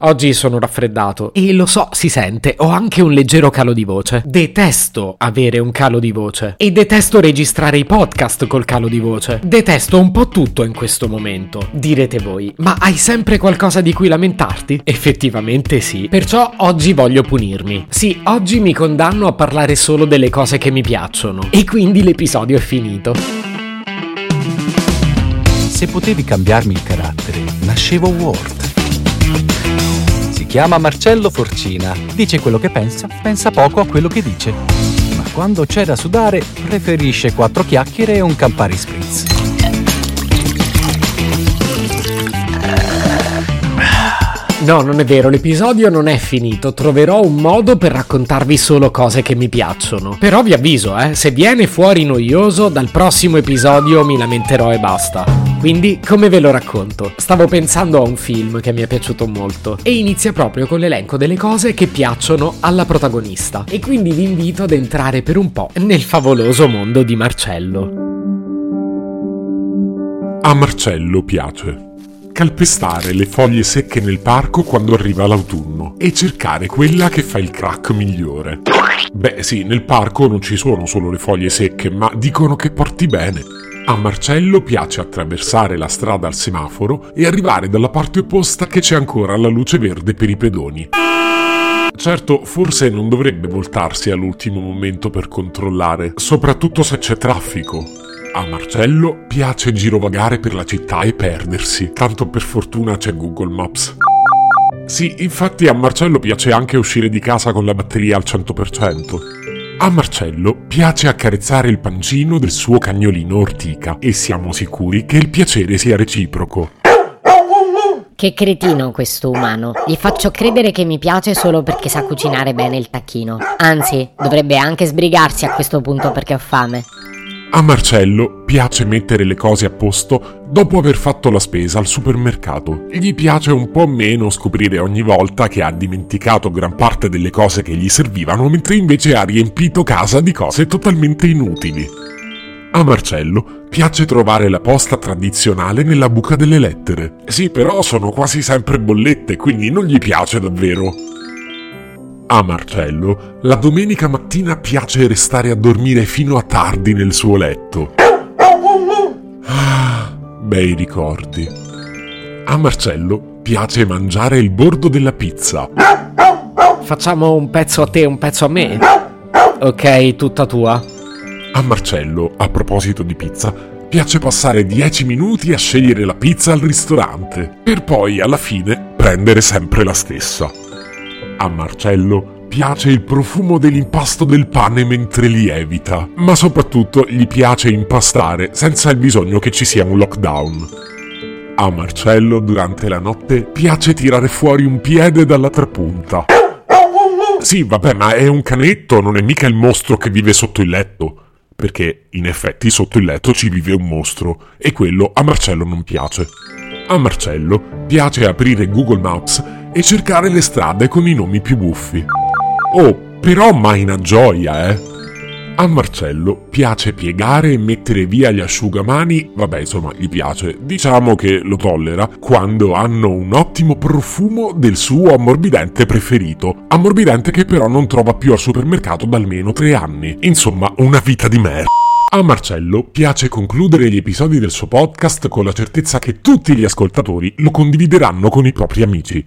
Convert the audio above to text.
Oggi sono raffreddato e lo so, si sente, ho anche un leggero calo di voce. Detesto avere un calo di voce e detesto registrare i podcast col calo di voce. Detesto un po' tutto in questo momento. Direte voi, ma hai sempre qualcosa di cui lamentarti? Effettivamente sì. Perciò oggi voglio punirmi. Sì, oggi mi condanno a parlare solo delle cose che mi piacciono. E quindi l'episodio è finito. Se potevi cambiarmi il carattere, nascevo Ward si chiama Marcello Forcina. Dice quello che pensa, pensa poco a quello che dice. Ma quando c'è da sudare, preferisce quattro chiacchiere e un Campari Spritz. No, non è vero, l'episodio non è finito. Troverò un modo per raccontarvi solo cose che mi piacciono. Però vi avviso, eh, se viene fuori noioso, dal prossimo episodio mi lamenterò e basta. Quindi, come ve lo racconto? Stavo pensando a un film che mi è piaciuto molto e inizia proprio con l'elenco delle cose che piacciono alla protagonista. E quindi vi invito ad entrare per un po' nel favoloso mondo di Marcello. A Marcello piace calpestare le foglie secche nel parco quando arriva l'autunno e cercare quella che fa il crack migliore. Beh sì, nel parco non ci sono solo le foglie secche, ma dicono che porti bene. A Marcello piace attraversare la strada al semaforo e arrivare dalla parte opposta che c'è ancora la luce verde per i pedoni. Certo, forse non dovrebbe voltarsi all'ultimo momento per controllare, soprattutto se c'è traffico. A Marcello piace girovagare per la città e perdersi, tanto per fortuna c'è Google Maps. Sì, infatti a Marcello piace anche uscire di casa con la batteria al 100%. A Marcello piace accarezzare il pancino del suo cagnolino Ortica e siamo sicuri che il piacere sia reciproco. Che cretino questo umano. Gli faccio credere che mi piace solo perché sa cucinare bene il tacchino. Anzi, dovrebbe anche sbrigarsi a questo punto perché ho fame. A Marcello piace mettere le cose a posto dopo aver fatto la spesa al supermercato. Gli piace un po' meno scoprire ogni volta che ha dimenticato gran parte delle cose che gli servivano, mentre invece ha riempito casa di cose totalmente inutili. A Marcello piace trovare la posta tradizionale nella buca delle lettere. Sì, però sono quasi sempre bollette, quindi non gli piace davvero. A Marcello, la domenica mattina piace restare a dormire fino a tardi nel suo letto. Ah, bei ricordi. A Marcello piace mangiare il bordo della pizza. Facciamo un pezzo a te e un pezzo a me? Ok, tutta tua. A Marcello, a proposito di pizza, piace passare 10 minuti a scegliere la pizza al ristorante, per poi alla fine prendere sempre la stessa. A Marcello piace il profumo dell'impasto del pane mentre lievita, ma soprattutto gli piace impastare senza il bisogno che ci sia un lockdown. A Marcello durante la notte piace tirare fuori un piede dalla trapunta. Sì, vabbè, ma è un canetto, non è mica il mostro che vive sotto il letto. Perché in effetti sotto il letto ci vive un mostro e quello a Marcello non piace. A Marcello piace aprire Google Maps e cercare le strade con i nomi più buffi. Oh, però mai una gioia, eh! A Marcello piace piegare e mettere via gli asciugamani, vabbè insomma gli piace, diciamo che lo tollera, quando hanno un ottimo profumo del suo ammorbidente preferito, ammorbidente che però non trova più al supermercato da almeno tre anni, insomma una vita di merda. A Marcello piace concludere gli episodi del suo podcast con la certezza che tutti gli ascoltatori lo condivideranno con i propri amici.